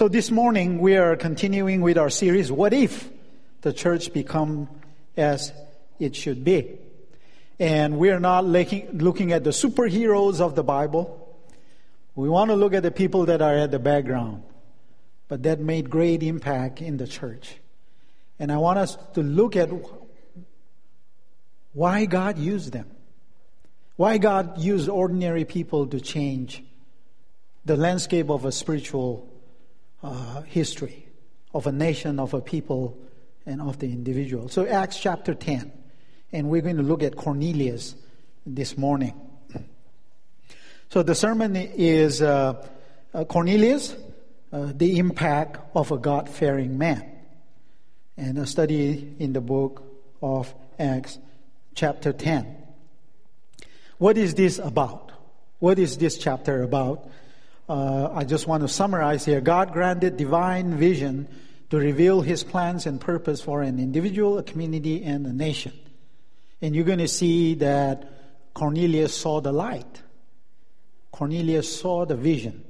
So this morning we are continuing with our series, What If the Church Become as It Should Be? And we are not looking, at the superheroes of the Bible. We want to look at the people that are at the background, but that made great impact in the church. And I want us to look at why God used them. Why God used ordinary people to change the landscape of a spiritual uh, history of a nation, of a people, and of the individual. So, Acts chapter 10, and we're going to look at Cornelius this morning. So, the sermon is uh, uh, Cornelius, uh, the impact of a God fearing man, and a study in the book of Acts chapter 10. What is this about? What is this chapter about? Uh, I just want to summarize here. God granted divine vision to reveal his plans and purpose for an individual, a community, and a nation. And you're going to see that Cornelius saw the light. Cornelius saw the vision.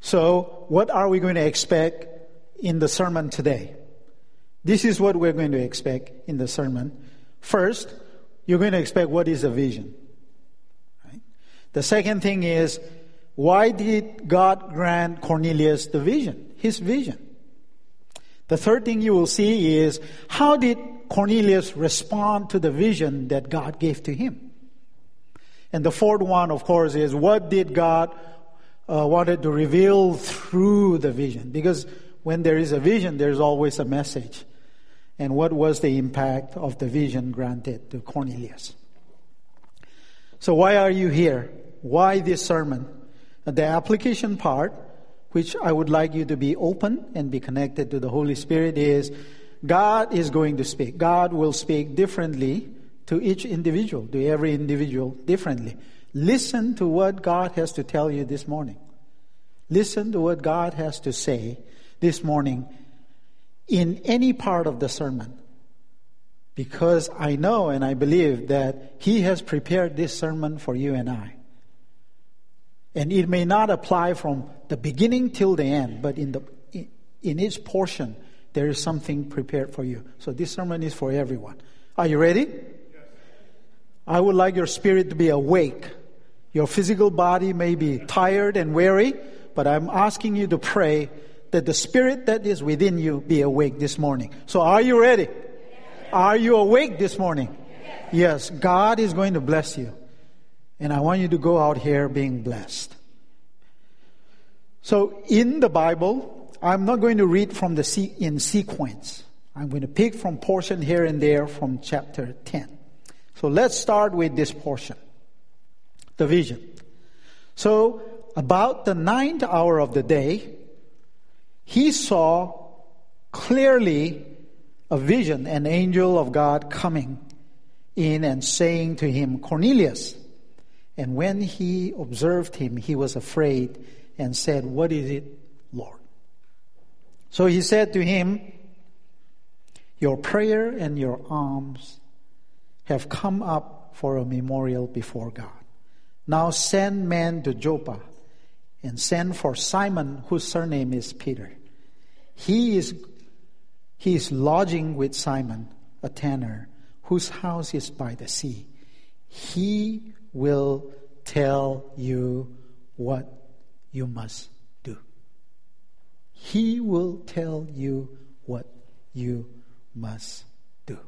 So, what are we going to expect in the sermon today? This is what we're going to expect in the sermon. First, you're going to expect what is a vision. Right? The second thing is why did God grant Cornelius the vision, his vision? The third thing you will see is how did Cornelius respond to the vision that God gave to him? And the fourth one, of course, is what did God uh, wanted to reveal through the vision? Because when there is a vision, there's always a message. And what was the impact of the vision granted to Cornelius? So why are you here? Why this sermon? The application part, which I would like you to be open and be connected to the Holy Spirit, is God is going to speak. God will speak differently to each individual, to every individual differently. Listen to what God has to tell you this morning. Listen to what God has to say this morning in any part of the sermon. Because I know and I believe that He has prepared this sermon for you and I. And it may not apply from the beginning till the end, but in, the, in each portion, there is something prepared for you. So this sermon is for everyone. Are you ready? I would like your spirit to be awake. Your physical body may be tired and weary, but I'm asking you to pray that the spirit that is within you be awake this morning. So are you ready? Are you awake this morning? Yes, God is going to bless you. And I want you to go out here being blessed. So in the Bible, I'm not going to read from the se- in sequence. I'm going to pick from portion here and there from chapter 10. So let's start with this portion. The vision. So about the ninth hour of the day, he saw clearly a vision, an angel of God coming in and saying to him, Cornelius. And when he observed him, he was afraid and said, What is it, Lord? So he said to him, Your prayer and your alms have come up for a memorial before God. Now send men to Joppa and send for Simon, whose surname is Peter. He is, he is lodging with Simon, a tanner, whose house is by the sea. He will tell you what you must do. He will tell you what you must do.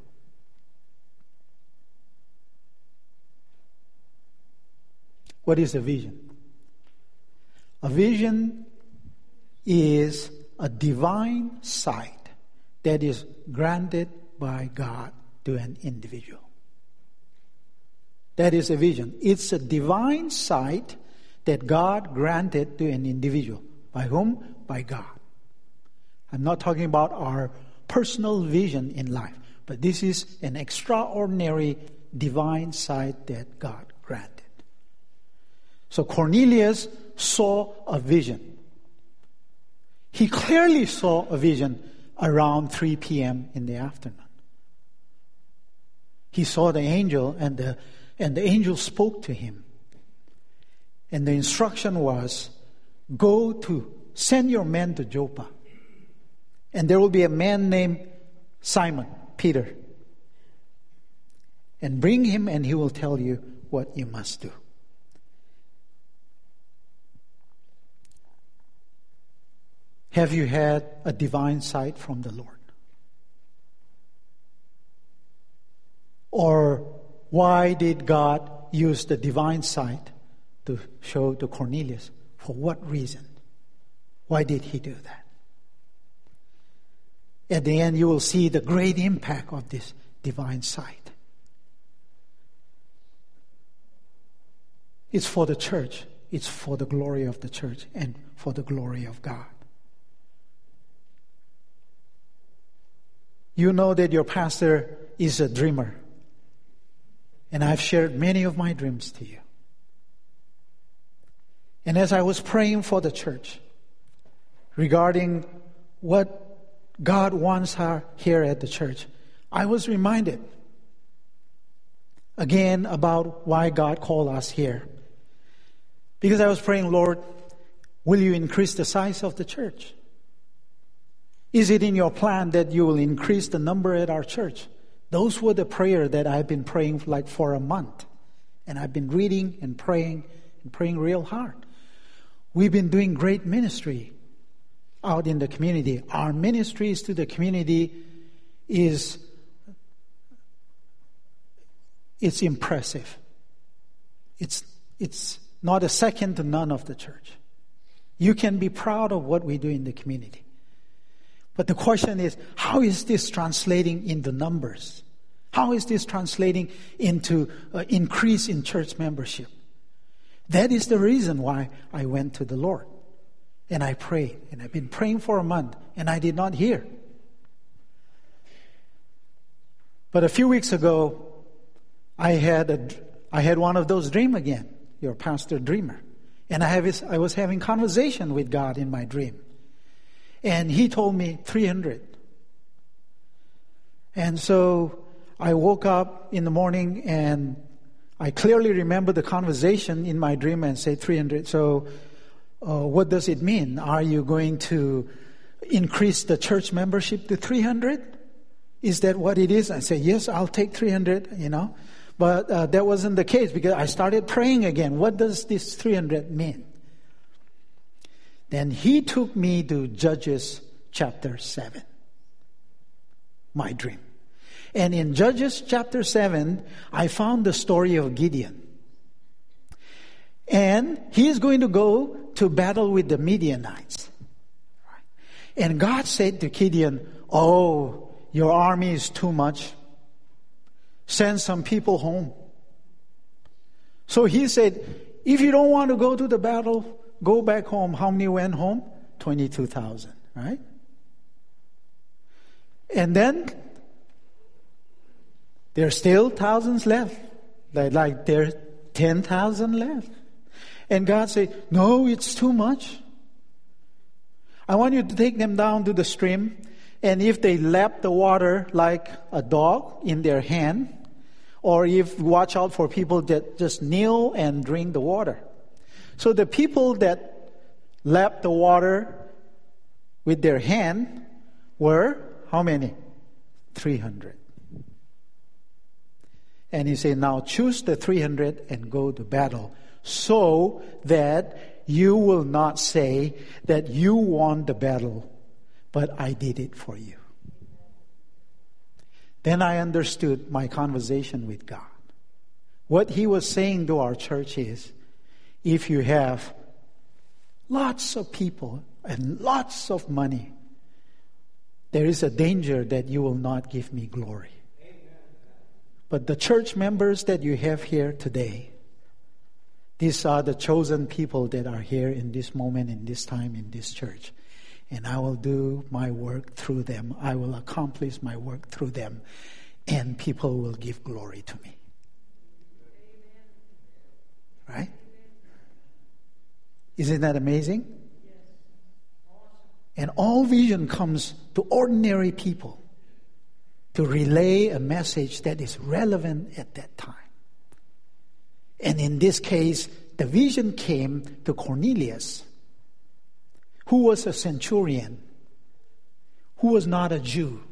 What is a vision? A vision is a divine sight that is granted by God to an individual. That is a vision. It's a divine sight that God granted to an individual. By whom? By God. I'm not talking about our personal vision in life, but this is an extraordinary divine sight that God granted. So Cornelius saw a vision. He clearly saw a vision around 3 p.m. in the afternoon. He saw the angel and the and the angel spoke to him. And the instruction was go to send your men to Joppa. And there will be a man named Simon, Peter. And bring him, and he will tell you what you must do. Have you had a divine sight from the Lord? Or why did God use the divine sight to show to Cornelius? For what reason? Why did he do that? At the end, you will see the great impact of this divine sight. It's for the church, it's for the glory of the church and for the glory of God. You know that your pastor is a dreamer. And I've shared many of my dreams to you. And as I was praying for the church regarding what God wants her here at the church, I was reminded again about why God called us here. Because I was praying, Lord, will you increase the size of the church? Is it in your plan that you will increase the number at our church? Those were the prayer that I've been praying for like for a month. And I've been reading and praying and praying real hard. We've been doing great ministry out in the community. Our ministries to the community is it's impressive. It's it's not a second to none of the church. You can be proud of what we do in the community. But the question is, how is this translating into numbers? How is this translating into uh, increase in church membership? That is the reason why I went to the Lord. And I prayed. And I've been praying for a month, and I did not hear. But a few weeks ago, I had, a, I had one of those dream again, your pastor dreamer. And I, have, I was having conversation with God in my dream. And he told me 300. And so I woke up in the morning and I clearly remember the conversation in my dream and say 300. So uh, what does it mean? Are you going to increase the church membership to 300? Is that what it is? I say, yes, I'll take 300, you know. But uh, that wasn't the case because I started praying again. What does this 300 mean? Then he took me to Judges chapter 7. My dream. And in Judges chapter 7, I found the story of Gideon. And he is going to go to battle with the Midianites. And God said to Gideon, Oh, your army is too much. Send some people home. So he said, If you don't want to go to the battle, Go back home. How many went home? 22,000, right? And then there's still thousands left. Like, there are 10,000 left. And God said, No, it's too much. I want you to take them down to the stream, and if they lap the water like a dog in their hand, or if watch out for people that just kneel and drink the water. So the people that lapped the water with their hand were how many? 300. And he said, Now choose the 300 and go to battle so that you will not say that you won the battle, but I did it for you. Then I understood my conversation with God. What he was saying to our church is, if you have lots of people and lots of money, there is a danger that you will not give me glory. But the church members that you have here today, these are the chosen people that are here in this moment, in this time, in this church. And I will do my work through them. I will accomplish my work through them. And people will give glory to me. Right? Isn't that amazing? And all vision comes to ordinary people to relay a message that is relevant at that time. And in this case, the vision came to Cornelius who was a centurion, who was not a Jew,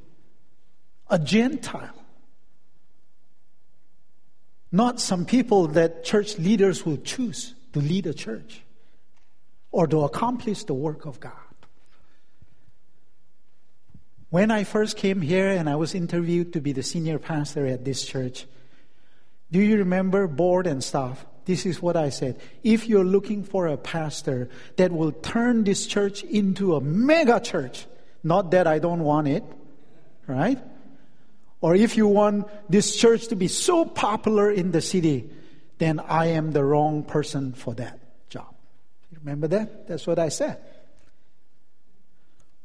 a Gentile. Not some people that church leaders will choose to lead a church or to accomplish the work of God. When I first came here and I was interviewed to be the senior pastor at this church, do you remember board and staff? This is what I said. If you're looking for a pastor that will turn this church into a mega church, not that I don't want it, right? Or if you want this church to be so popular in the city, then I am the wrong person for that job. Remember that? That's what I said.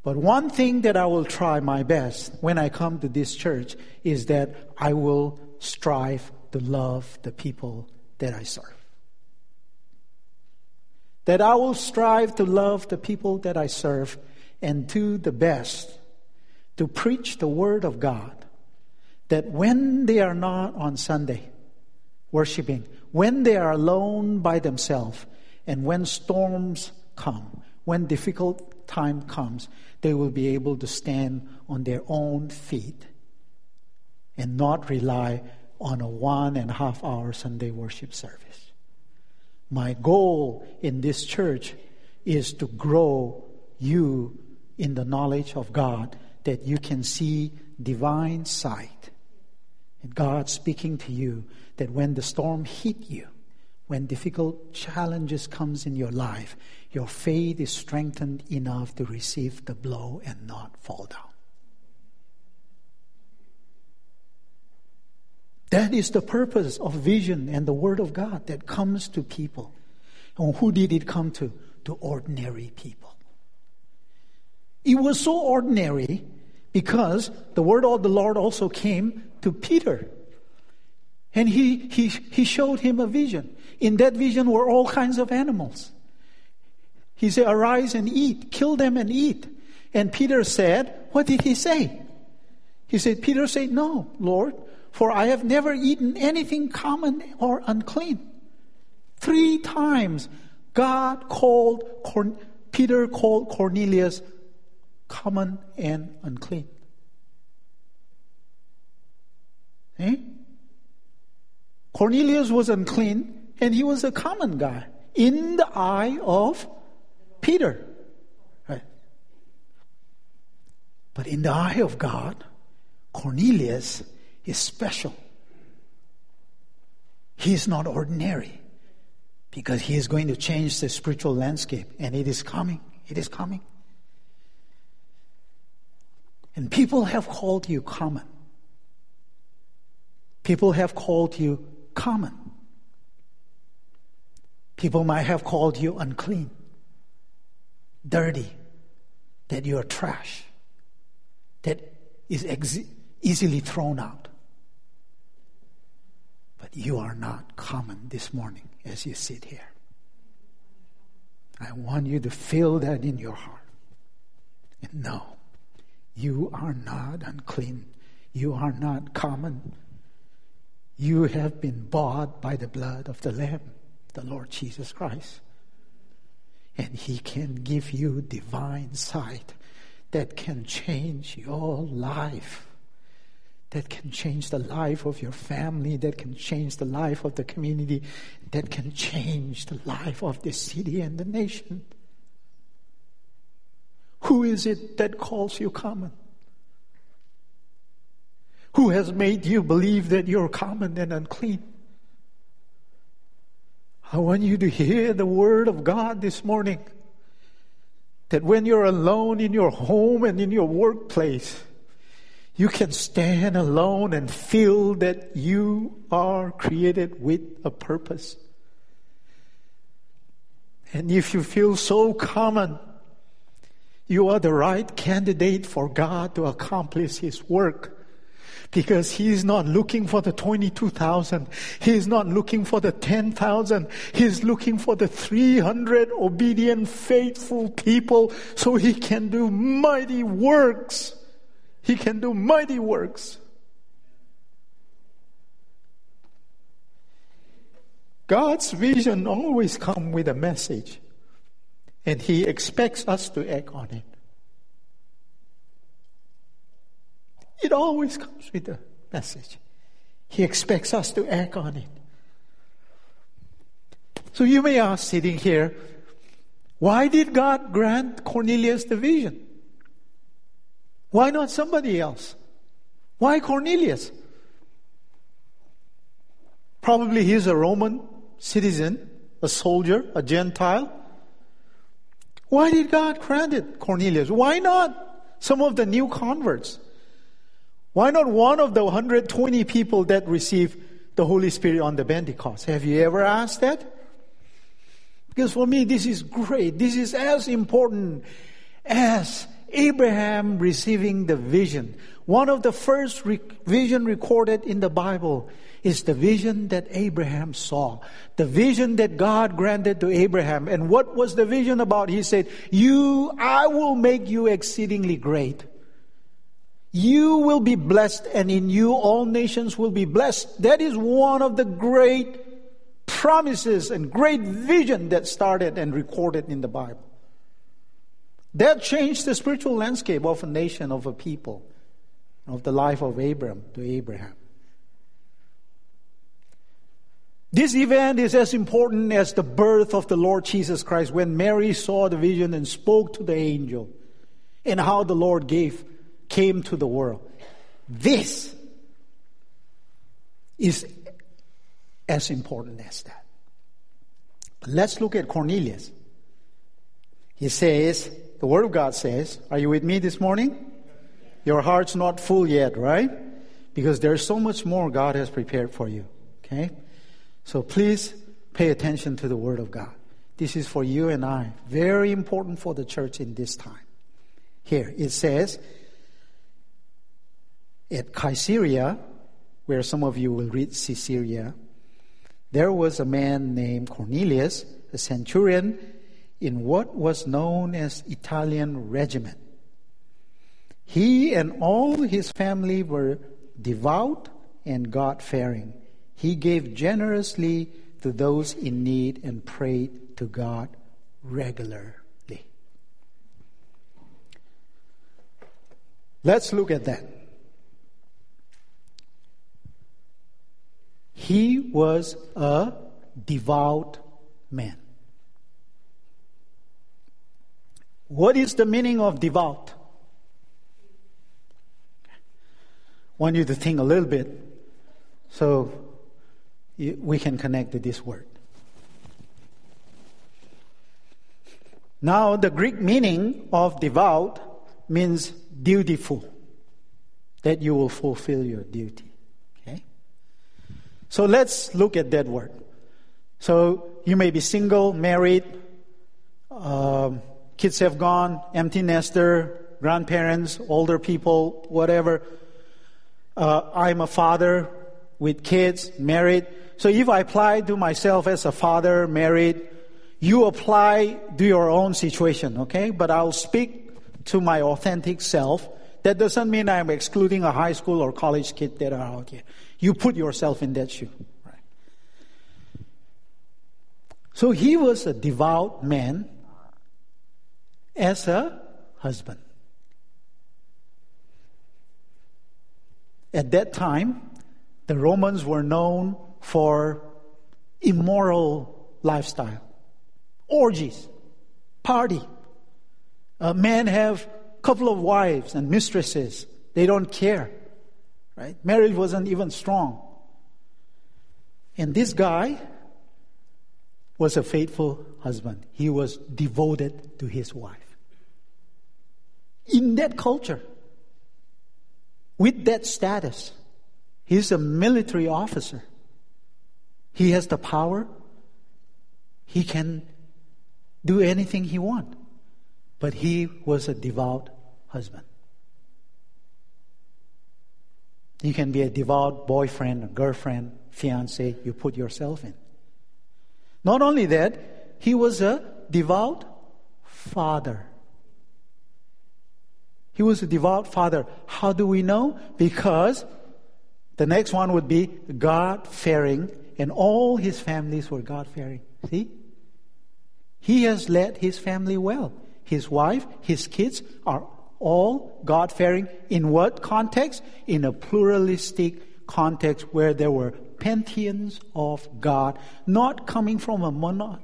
But one thing that I will try my best when I come to this church is that I will strive to love the people that I serve. That I will strive to love the people that I serve and do the best to preach the Word of God. That when they are not on Sunday worshiping, when they are alone by themselves, and when storms come, when difficult time comes, they will be able to stand on their own feet and not rely on a one and a half hour Sunday worship service. My goal in this church is to grow you in the knowledge of God that you can see divine sight. And God speaking to you that when the storm hit you, when difficult challenges comes in your life, your faith is strengthened enough to receive the blow and not fall down. That is the purpose of vision and the Word of God that comes to people. And who did it come to? To ordinary people. It was so ordinary because the Word of the Lord also came to Peter. And he, he, he showed him a vision. In that vision were all kinds of animals. He said, Arise and eat, kill them and eat. And Peter said, What did he say? He said, Peter said, No, Lord, for I have never eaten anything common or unclean. Three times God called, Peter called Cornelius common and unclean. Eh? Cornelius was unclean and he was a common guy in the eye of Peter. Right? But in the eye of God, Cornelius is special. He is not ordinary because he is going to change the spiritual landscape and it is coming. It is coming. And people have called you common. People have called you common. People might have called you unclean, dirty, that you're trash, that is ex- easily thrown out. But you are not common this morning as you sit here. I want you to feel that in your heart. And know, you are not unclean. You are not common. You have been bought by the blood of the Lamb, the Lord Jesus Christ. And He can give you divine sight that can change your life, that can change the life of your family, that can change the life of the community, that can change the life of the city and the nation. Who is it that calls you common? Who has made you believe that you're common and unclean? I want you to hear the word of God this morning. That when you're alone in your home and in your workplace, you can stand alone and feel that you are created with a purpose. And if you feel so common, you are the right candidate for God to accomplish His work because he is not looking for the 22,000. He is not looking for the 10,000. He is looking for the 300 obedient, faithful people so he can do mighty works. He can do mighty works. God's vision always come with a message. And He expects us to act on it. It always comes with a message. He expects us to act on it. So you may ask, sitting here, why did God grant Cornelius the vision? Why not somebody else? Why Cornelius? Probably he's a Roman citizen, a soldier, a Gentile. Why did God grant it Cornelius? Why not some of the new converts? Why not one of the 120 people that received the Holy Spirit on the Pentecost? Have you ever asked that? Because for me, this is great. This is as important as Abraham receiving the vision. One of the first re- vision recorded in the Bible is the vision that Abraham saw. The vision that God granted to Abraham. And what was the vision about? He said, you, I will make you exceedingly great. You will be blessed and in you all nations will be blessed. That is one of the great promises and great vision that started and recorded in the Bible. That changed the spiritual landscape of a nation, of a people, of the life of Abraham to Abraham. This event is as important as the birth of the Lord Jesus Christ when Mary saw the vision and spoke to the angel and how the Lord gave came to the world. This is as important as that. Let's look at Cornelius. He says, the Word of God says, Are you with me this morning? Your heart's not full yet, right? Because there's so much more God has prepared for you. Okay? So please pay attention to the Word of God. This is for you and I. Very important for the church in this time. Here, it says, at Caesarea, where some of you will read Caesarea, there was a man named Cornelius, a centurion in what was known as Italian regiment. He and all his family were devout and God fearing. He gave generously to those in need and prayed to God regularly. Let's look at that. He was a devout man. What is the meaning of devout? I want you to think a little bit so we can connect to this word. Now, the Greek meaning of devout means dutiful, that you will fulfill your duty. So let's look at that word. So you may be single, married, um, kids have gone, empty nester, grandparents, older people, whatever. Uh, I'm a father with kids, married. So if I apply to myself as a father, married, you apply to your own situation, okay? But I'll speak to my authentic self. That doesn't mean I'm excluding a high school or college kid that are out here. You put yourself in that shoe. Right? So he was a devout man as a husband. At that time, the Romans were known for immoral lifestyle, orgies, party. Uh, men have a couple of wives and mistresses. They don't care, right? Marriage wasn't even strong. And this guy was a faithful husband. He was devoted to his wife. In that culture, with that status, He's a military officer. He has the power. He can do anything he wants. But he was a devout husband. You can be a devout boyfriend, a girlfriend, fiance, you put yourself in. Not only that, he was a devout father. He was a devout father. How do we know? Because the next one would be God fearing, and all his families were God fearing. See? He has led his family well. His wife, his kids are all God fearing. In what context? In a pluralistic context where there were pantheons of God, not coming from a mono,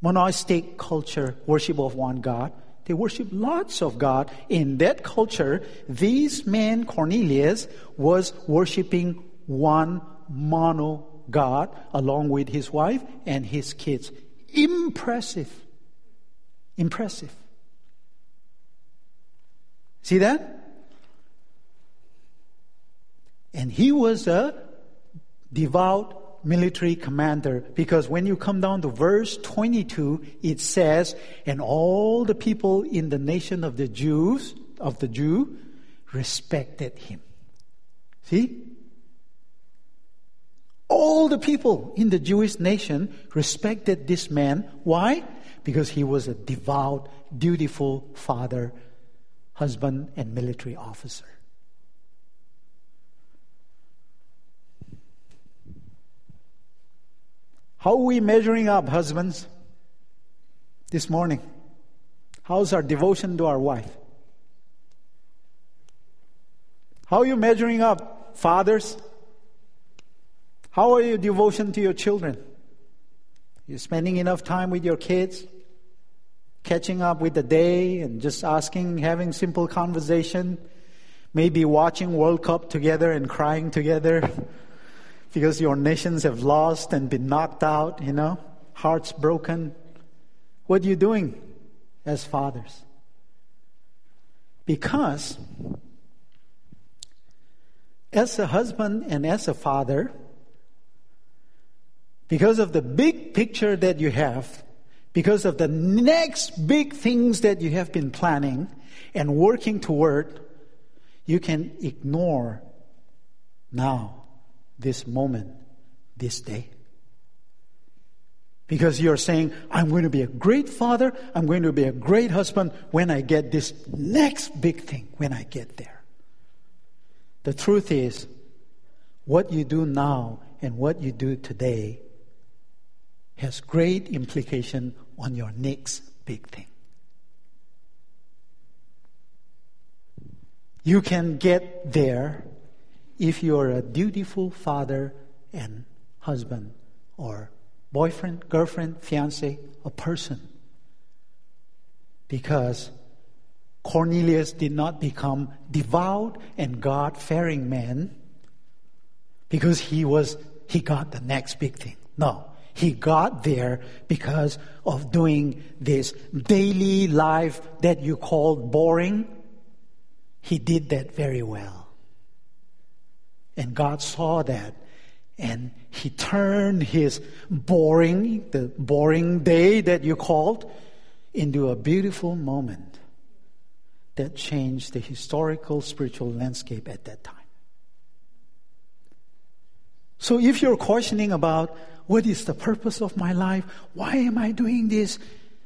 monistic culture, worship of one God. They worship lots of God. In that culture, this man Cornelius was worshiping one mono God along with his wife and his kids. Impressive. Impressive. See that? And he was a devout military commander because when you come down to verse 22, it says, and all the people in the nation of the Jews, of the Jew, respected him. See? All the people in the Jewish nation respected this man. Why? Because he was a devout, dutiful father, husband, and military officer. How are we measuring up, husbands, this morning? How's our devotion to our wife? How are you measuring up, fathers? How are your devotion to your children? You spending enough time with your kids? Catching up with the day and just asking, having simple conversation? Maybe watching World Cup together and crying together because your nations have lost and been knocked out, you know, hearts broken. What are you doing as fathers? Because as a husband and as a father, because of the big picture that you have, because of the next big things that you have been planning and working toward, you can ignore now, this moment, this day. Because you're saying, I'm going to be a great father, I'm going to be a great husband when I get this next big thing, when I get there. The truth is, what you do now and what you do today has great implication on your next big thing. You can get there if you're a dutiful father and husband or boyfriend, girlfriend, fiance, a person. Because Cornelius did not become devout and God fearing man because he was, he got the next big thing. No. He got there because of doing this daily life that you called boring. He did that very well. And God saw that and he turned his boring, the boring day that you called, into a beautiful moment that changed the historical spiritual landscape at that time. So if you're questioning about what is the purpose of my life? Why am I doing this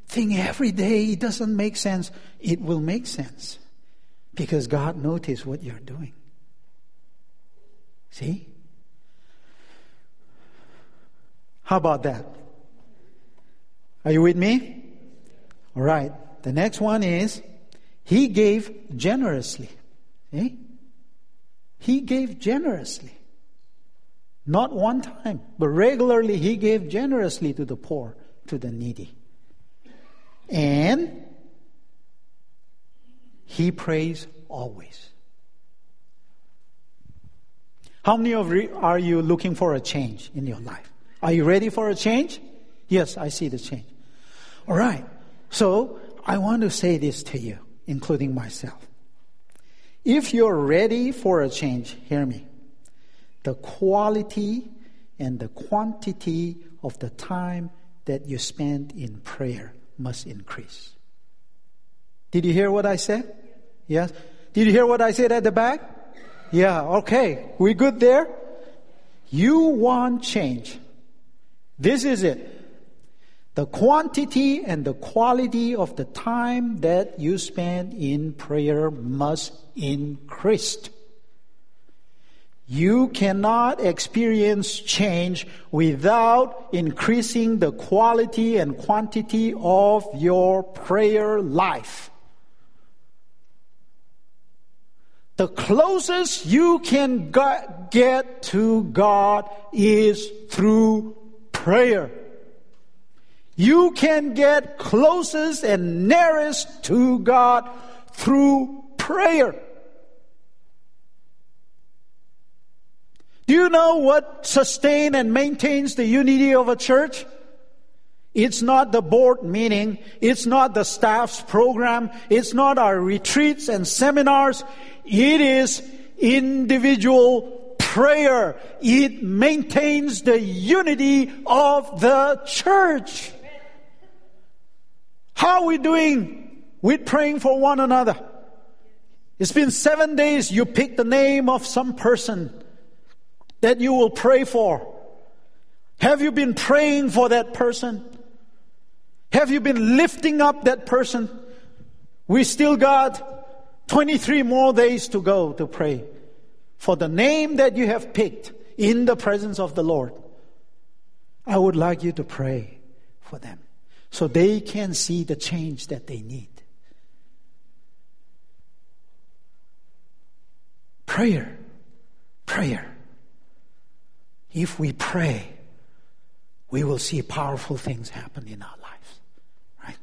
thing every day? It doesn't make sense. It will make sense because God noticed what you're doing. See? How about that? Are you with me? All right. The next one is he gave generously. See? He gave generously. Not one time, but regularly he gave generously to the poor, to the needy. And he prays always. How many of you are you looking for a change in your life? Are you ready for a change? Yes, I see the change. All right. So I want to say this to you, including myself. If you're ready for a change, hear me the quality and the quantity of the time that you spend in prayer must increase. Did you hear what I said? Yes. Did you hear what I said at the back? Yeah, okay. We good there? You want change. This is it. The quantity and the quality of the time that you spend in prayer must increase. You cannot experience change without increasing the quality and quantity of your prayer life. The closest you can get to God is through prayer. You can get closest and nearest to God through prayer. Do you know what sustains and maintains the unity of a church? It's not the board meeting. It's not the staff's program. It's not our retreats and seminars. It is individual prayer. It maintains the unity of the church. How are we doing with praying for one another? It's been seven days. You pick the name of some person that you will pray for? Have you been praying for that person? Have you been lifting up that person? We still got 23 more days to go to pray for the name that you have picked in the presence of the Lord. I would like you to pray for them so they can see the change that they need. Prayer, prayer. If we pray, we will see powerful things happen in our lives. Right?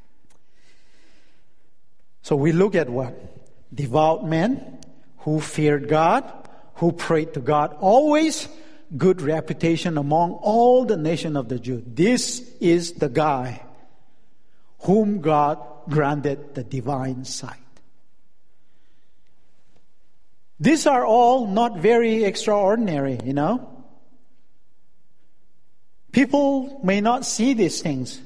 So we look at what? Devout men who feared God, who prayed to God always, good reputation among all the nation of the Jews. This is the guy whom God granted the divine sight. These are all not very extraordinary, you know. People may not see these things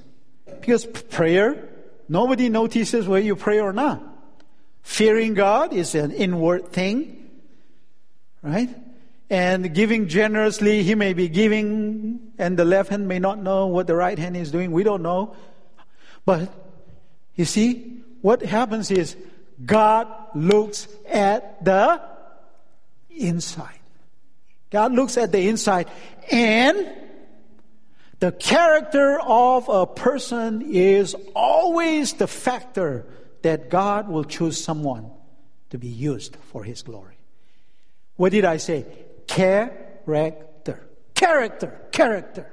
because prayer, nobody notices whether you pray or not. Fearing God is an inward thing, right? And giving generously, he may be giving, and the left hand may not know what the right hand is doing. We don't know. But you see, what happens is God looks at the inside. God looks at the inside and the character of a person is always the factor that God will choose someone to be used for His glory. What did I say? Character. Character. Character.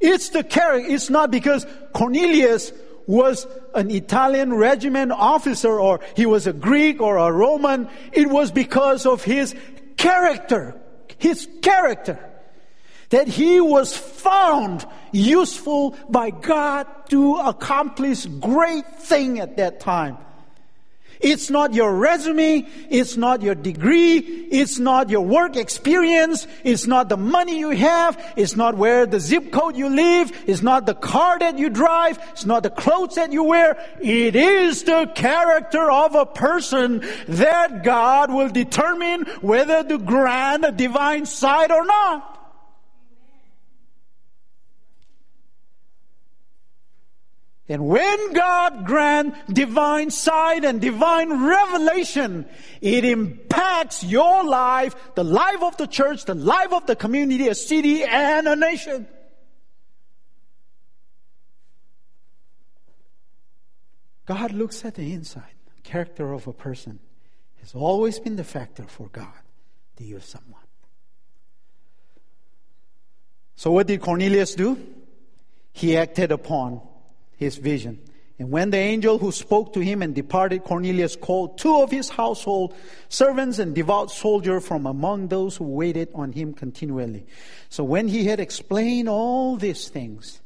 It's the character. It's not because Cornelius was an Italian regiment officer or he was a Greek or a Roman. It was because of his character. His character that he was found useful by God to accomplish great thing at that time. It's not your resume. It's not your degree. It's not your work experience. It's not the money you have. It's not where the zip code you live. It's not the car that you drive. It's not the clothes that you wear. It is the character of a person that God will determine whether to grant a divine sight or not. And when God grants divine sight and divine revelation, it impacts your life, the life of the church, the life of the community, a city, and a nation. God looks at the inside. Character of a person has always been the factor for God to use someone. So, what did Cornelius do? He acted upon his vision. And when the angel who spoke to him and departed, Cornelius called two of his household servants and devout soldiers from among those who waited on him continually. So when he had explained all these things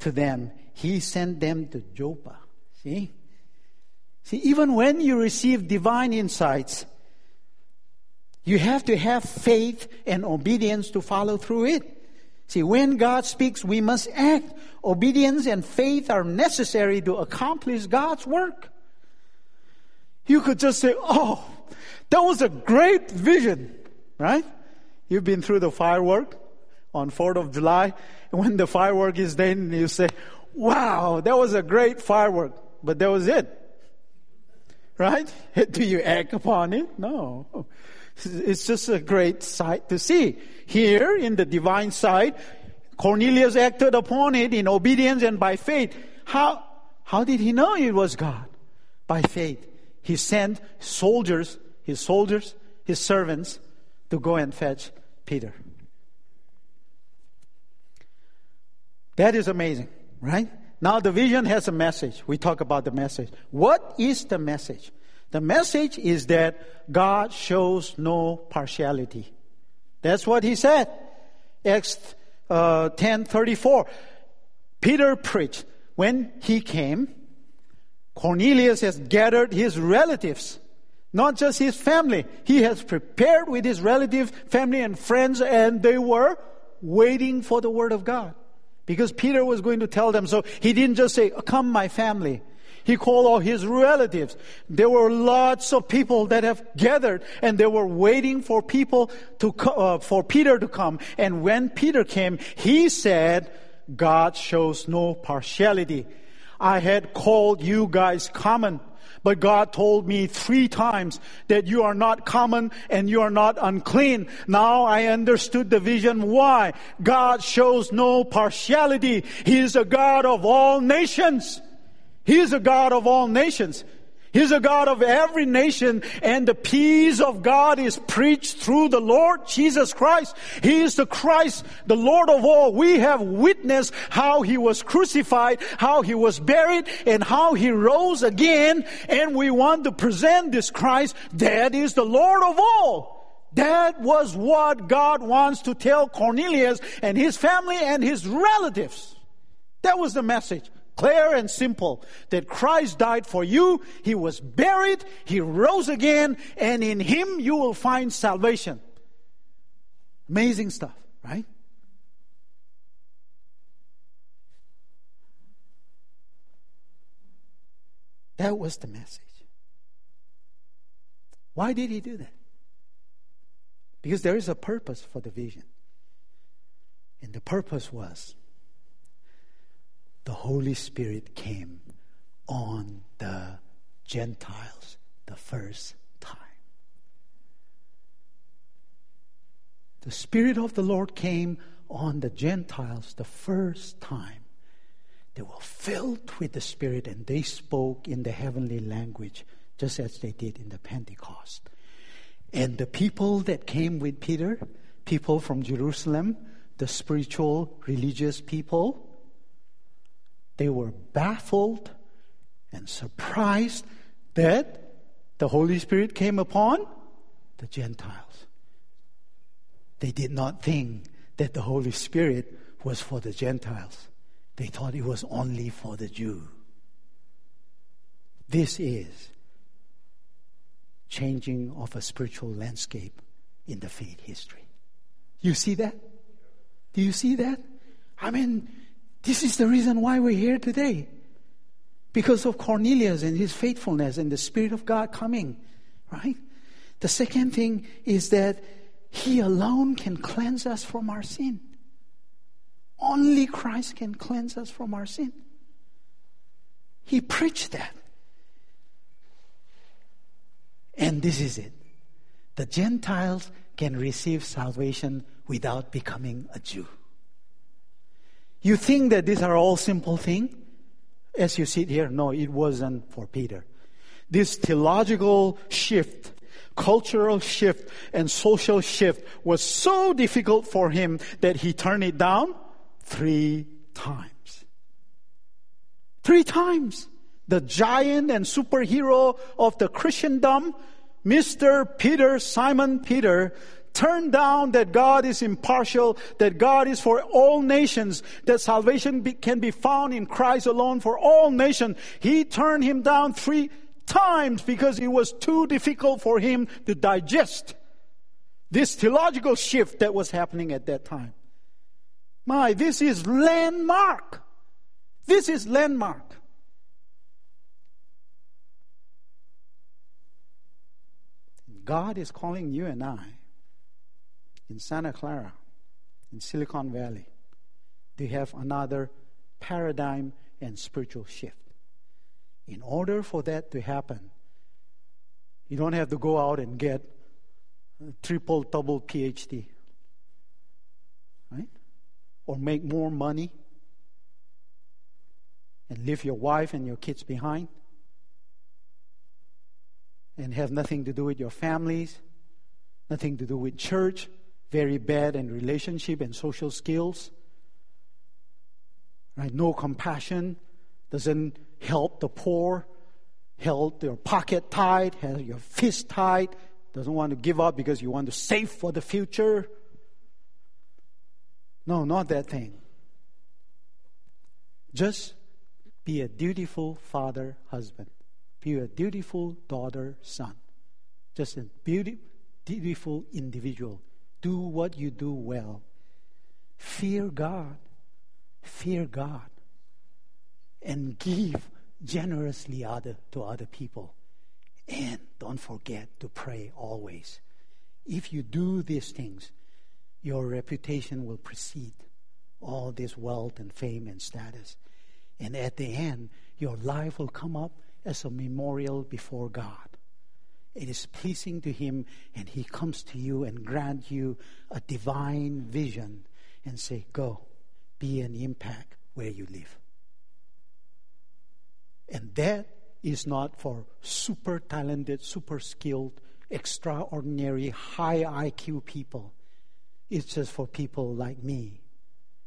to them, he sent them to Joppa. See? See, even when you receive divine insights, you have to have faith and obedience to follow through it. See, when God speaks, we must act. Obedience and faith are necessary to accomplish God's work. You could just say, Oh, that was a great vision, right? You've been through the firework on 4th of July. And when the firework is done, you say, Wow, that was a great firework. But that was it. Right? Do you act upon it? No. It's just a great sight to see. Here in the divine sight, Cornelius acted upon it in obedience and by faith. How, how did he know it was God? By faith. He sent soldiers, his soldiers, his servants, to go and fetch Peter. That is amazing, right? Now the vision has a message. We talk about the message. What is the message? The message is that God shows no partiality. That's what he said. Acts uh, 10:34. Peter preached. When he came, Cornelius has gathered his relatives, not just his family. He has prepared with his relative, family, and friends, and they were waiting for the word of God. Because Peter was going to tell them, so he didn't just say, Come, my family. He called all his relatives. There were lots of people that have gathered and they were waiting for people to, uh, for Peter to come. And when Peter came, he said, God shows no partiality. I had called you guys common. But God told me three times that you are not common and you are not unclean. Now I understood the vision why. God shows no partiality. He is a God of all nations. He is a God of all nations. He's a God of every nation and the peace of God is preached through the Lord Jesus Christ. He is the Christ, the Lord of all. We have witnessed how He was crucified, how He was buried, and how He rose again. And we want to present this Christ that is the Lord of all. That was what God wants to tell Cornelius and his family and his relatives. That was the message clear and simple that Christ died for you, He was buried, He rose again, and in Him you will find salvation. Amazing stuff, right? That was the message. Why did he do that? Because there is a purpose for the vision. And the purpose was the Holy Spirit came on the Gentiles the first time. The Spirit of the Lord came on the Gentiles the first time. They were filled with the Spirit and they spoke in the heavenly language, just as they did in the Pentecost. And the people that came with Peter, people from Jerusalem, the spiritual, religious people, they were baffled and surprised that the Holy Spirit came upon the Gentiles. They did not think that the Holy Spirit was for the Gentiles. They thought it was only for the Jew. This is changing of a spiritual landscape in the faith history. You see that? Do you see that? I mean, this is the reason why we're here today. Because of Cornelius and his faithfulness and the Spirit of God coming, right? The second thing is that he alone can cleanse us from our sin. Only Christ can cleanse us from our sin. He preached that. And this is it. The Gentiles can receive salvation without becoming a Jew. You think that these are all simple things? As you sit here, no, it wasn't for Peter. This theological shift, cultural shift, and social shift was so difficult for him that he turned it down three times. Three times. The giant and superhero of the Christendom, Mr. Peter, Simon Peter, turn down that God is impartial, that God is for all nations, that salvation be, can be found in Christ alone for all nations. He turned him down three times because it was too difficult for him to digest this theological shift that was happening at that time. My, this is landmark. This is landmark. God is calling you and I in Santa Clara, in Silicon Valley, they have another paradigm and spiritual shift. In order for that to happen, you don't have to go out and get triple, double PhD, right? Or make more money and leave your wife and your kids behind and have nothing to do with your families, nothing to do with church, very bad in relationship and social skills. Right? No compassion, doesn't help the poor, held your pocket tight, has your fist tight, doesn't want to give up because you want to save for the future. No, not that thing. Just be a dutiful father, husband. Be a dutiful daughter, son. Just a beauty, dutiful individual. Do what you do well. Fear God. Fear God. And give generously other, to other people. And don't forget to pray always. If you do these things, your reputation will precede all this wealth and fame and status. And at the end, your life will come up as a memorial before God. It is pleasing to Him, and He comes to you and grant you a divine vision and say, Go, be an impact where you live. And that is not for super talented, super skilled, extraordinary, high IQ people. It's just for people like me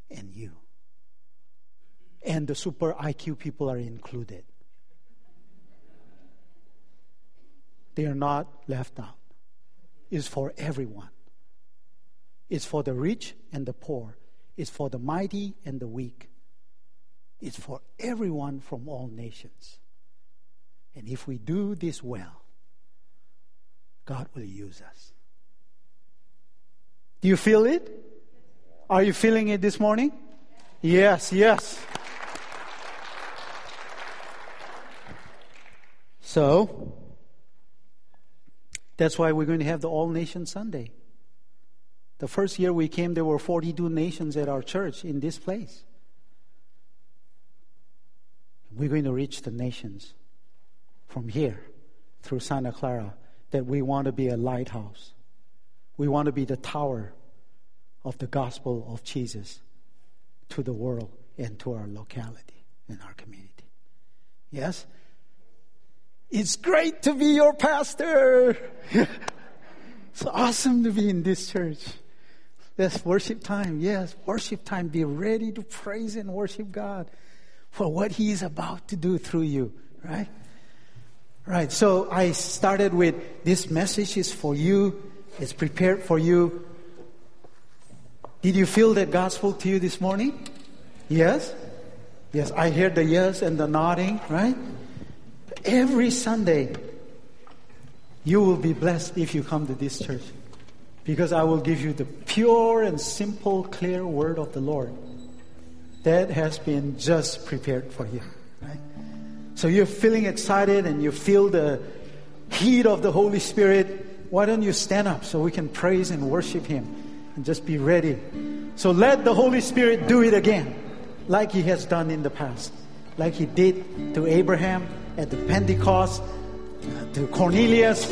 and you. And the super IQ people are included. They are not left out. It's for everyone. It's for the rich and the poor. It's for the mighty and the weak. It's for everyone from all nations. And if we do this well, God will use us. Do you feel it? Are you feeling it this morning? Yes, yes. So, that's why we're going to have the All Nation Sunday. The first year we came, there were 42 nations at our church in this place. We're going to reach the nations from here through Santa Clara that we want to be a lighthouse. We want to be the tower of the gospel of Jesus to the world and to our locality and our community. Yes? It's great to be your pastor. it's awesome to be in this church. Yes, worship time. Yes, worship time. Be ready to praise and worship God for what He is about to do through you, right? Right. So I started with this message is for you. It's prepared for you. Did you feel that God spoke to you this morning? Yes? Yes, I hear the yes and the nodding, right? Every Sunday, you will be blessed if you come to this church because I will give you the pure and simple, clear word of the Lord that has been just prepared for you. Right? So you're feeling excited and you feel the heat of the Holy Spirit. Why don't you stand up so we can praise and worship Him and just be ready? So let the Holy Spirit do it again, like He has done in the past, like He did to Abraham at the Pentecost, to Cornelius.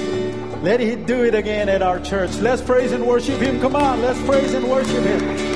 Let Him do it again at our church. Let's praise and worship Him. Come on, let's praise and worship Him.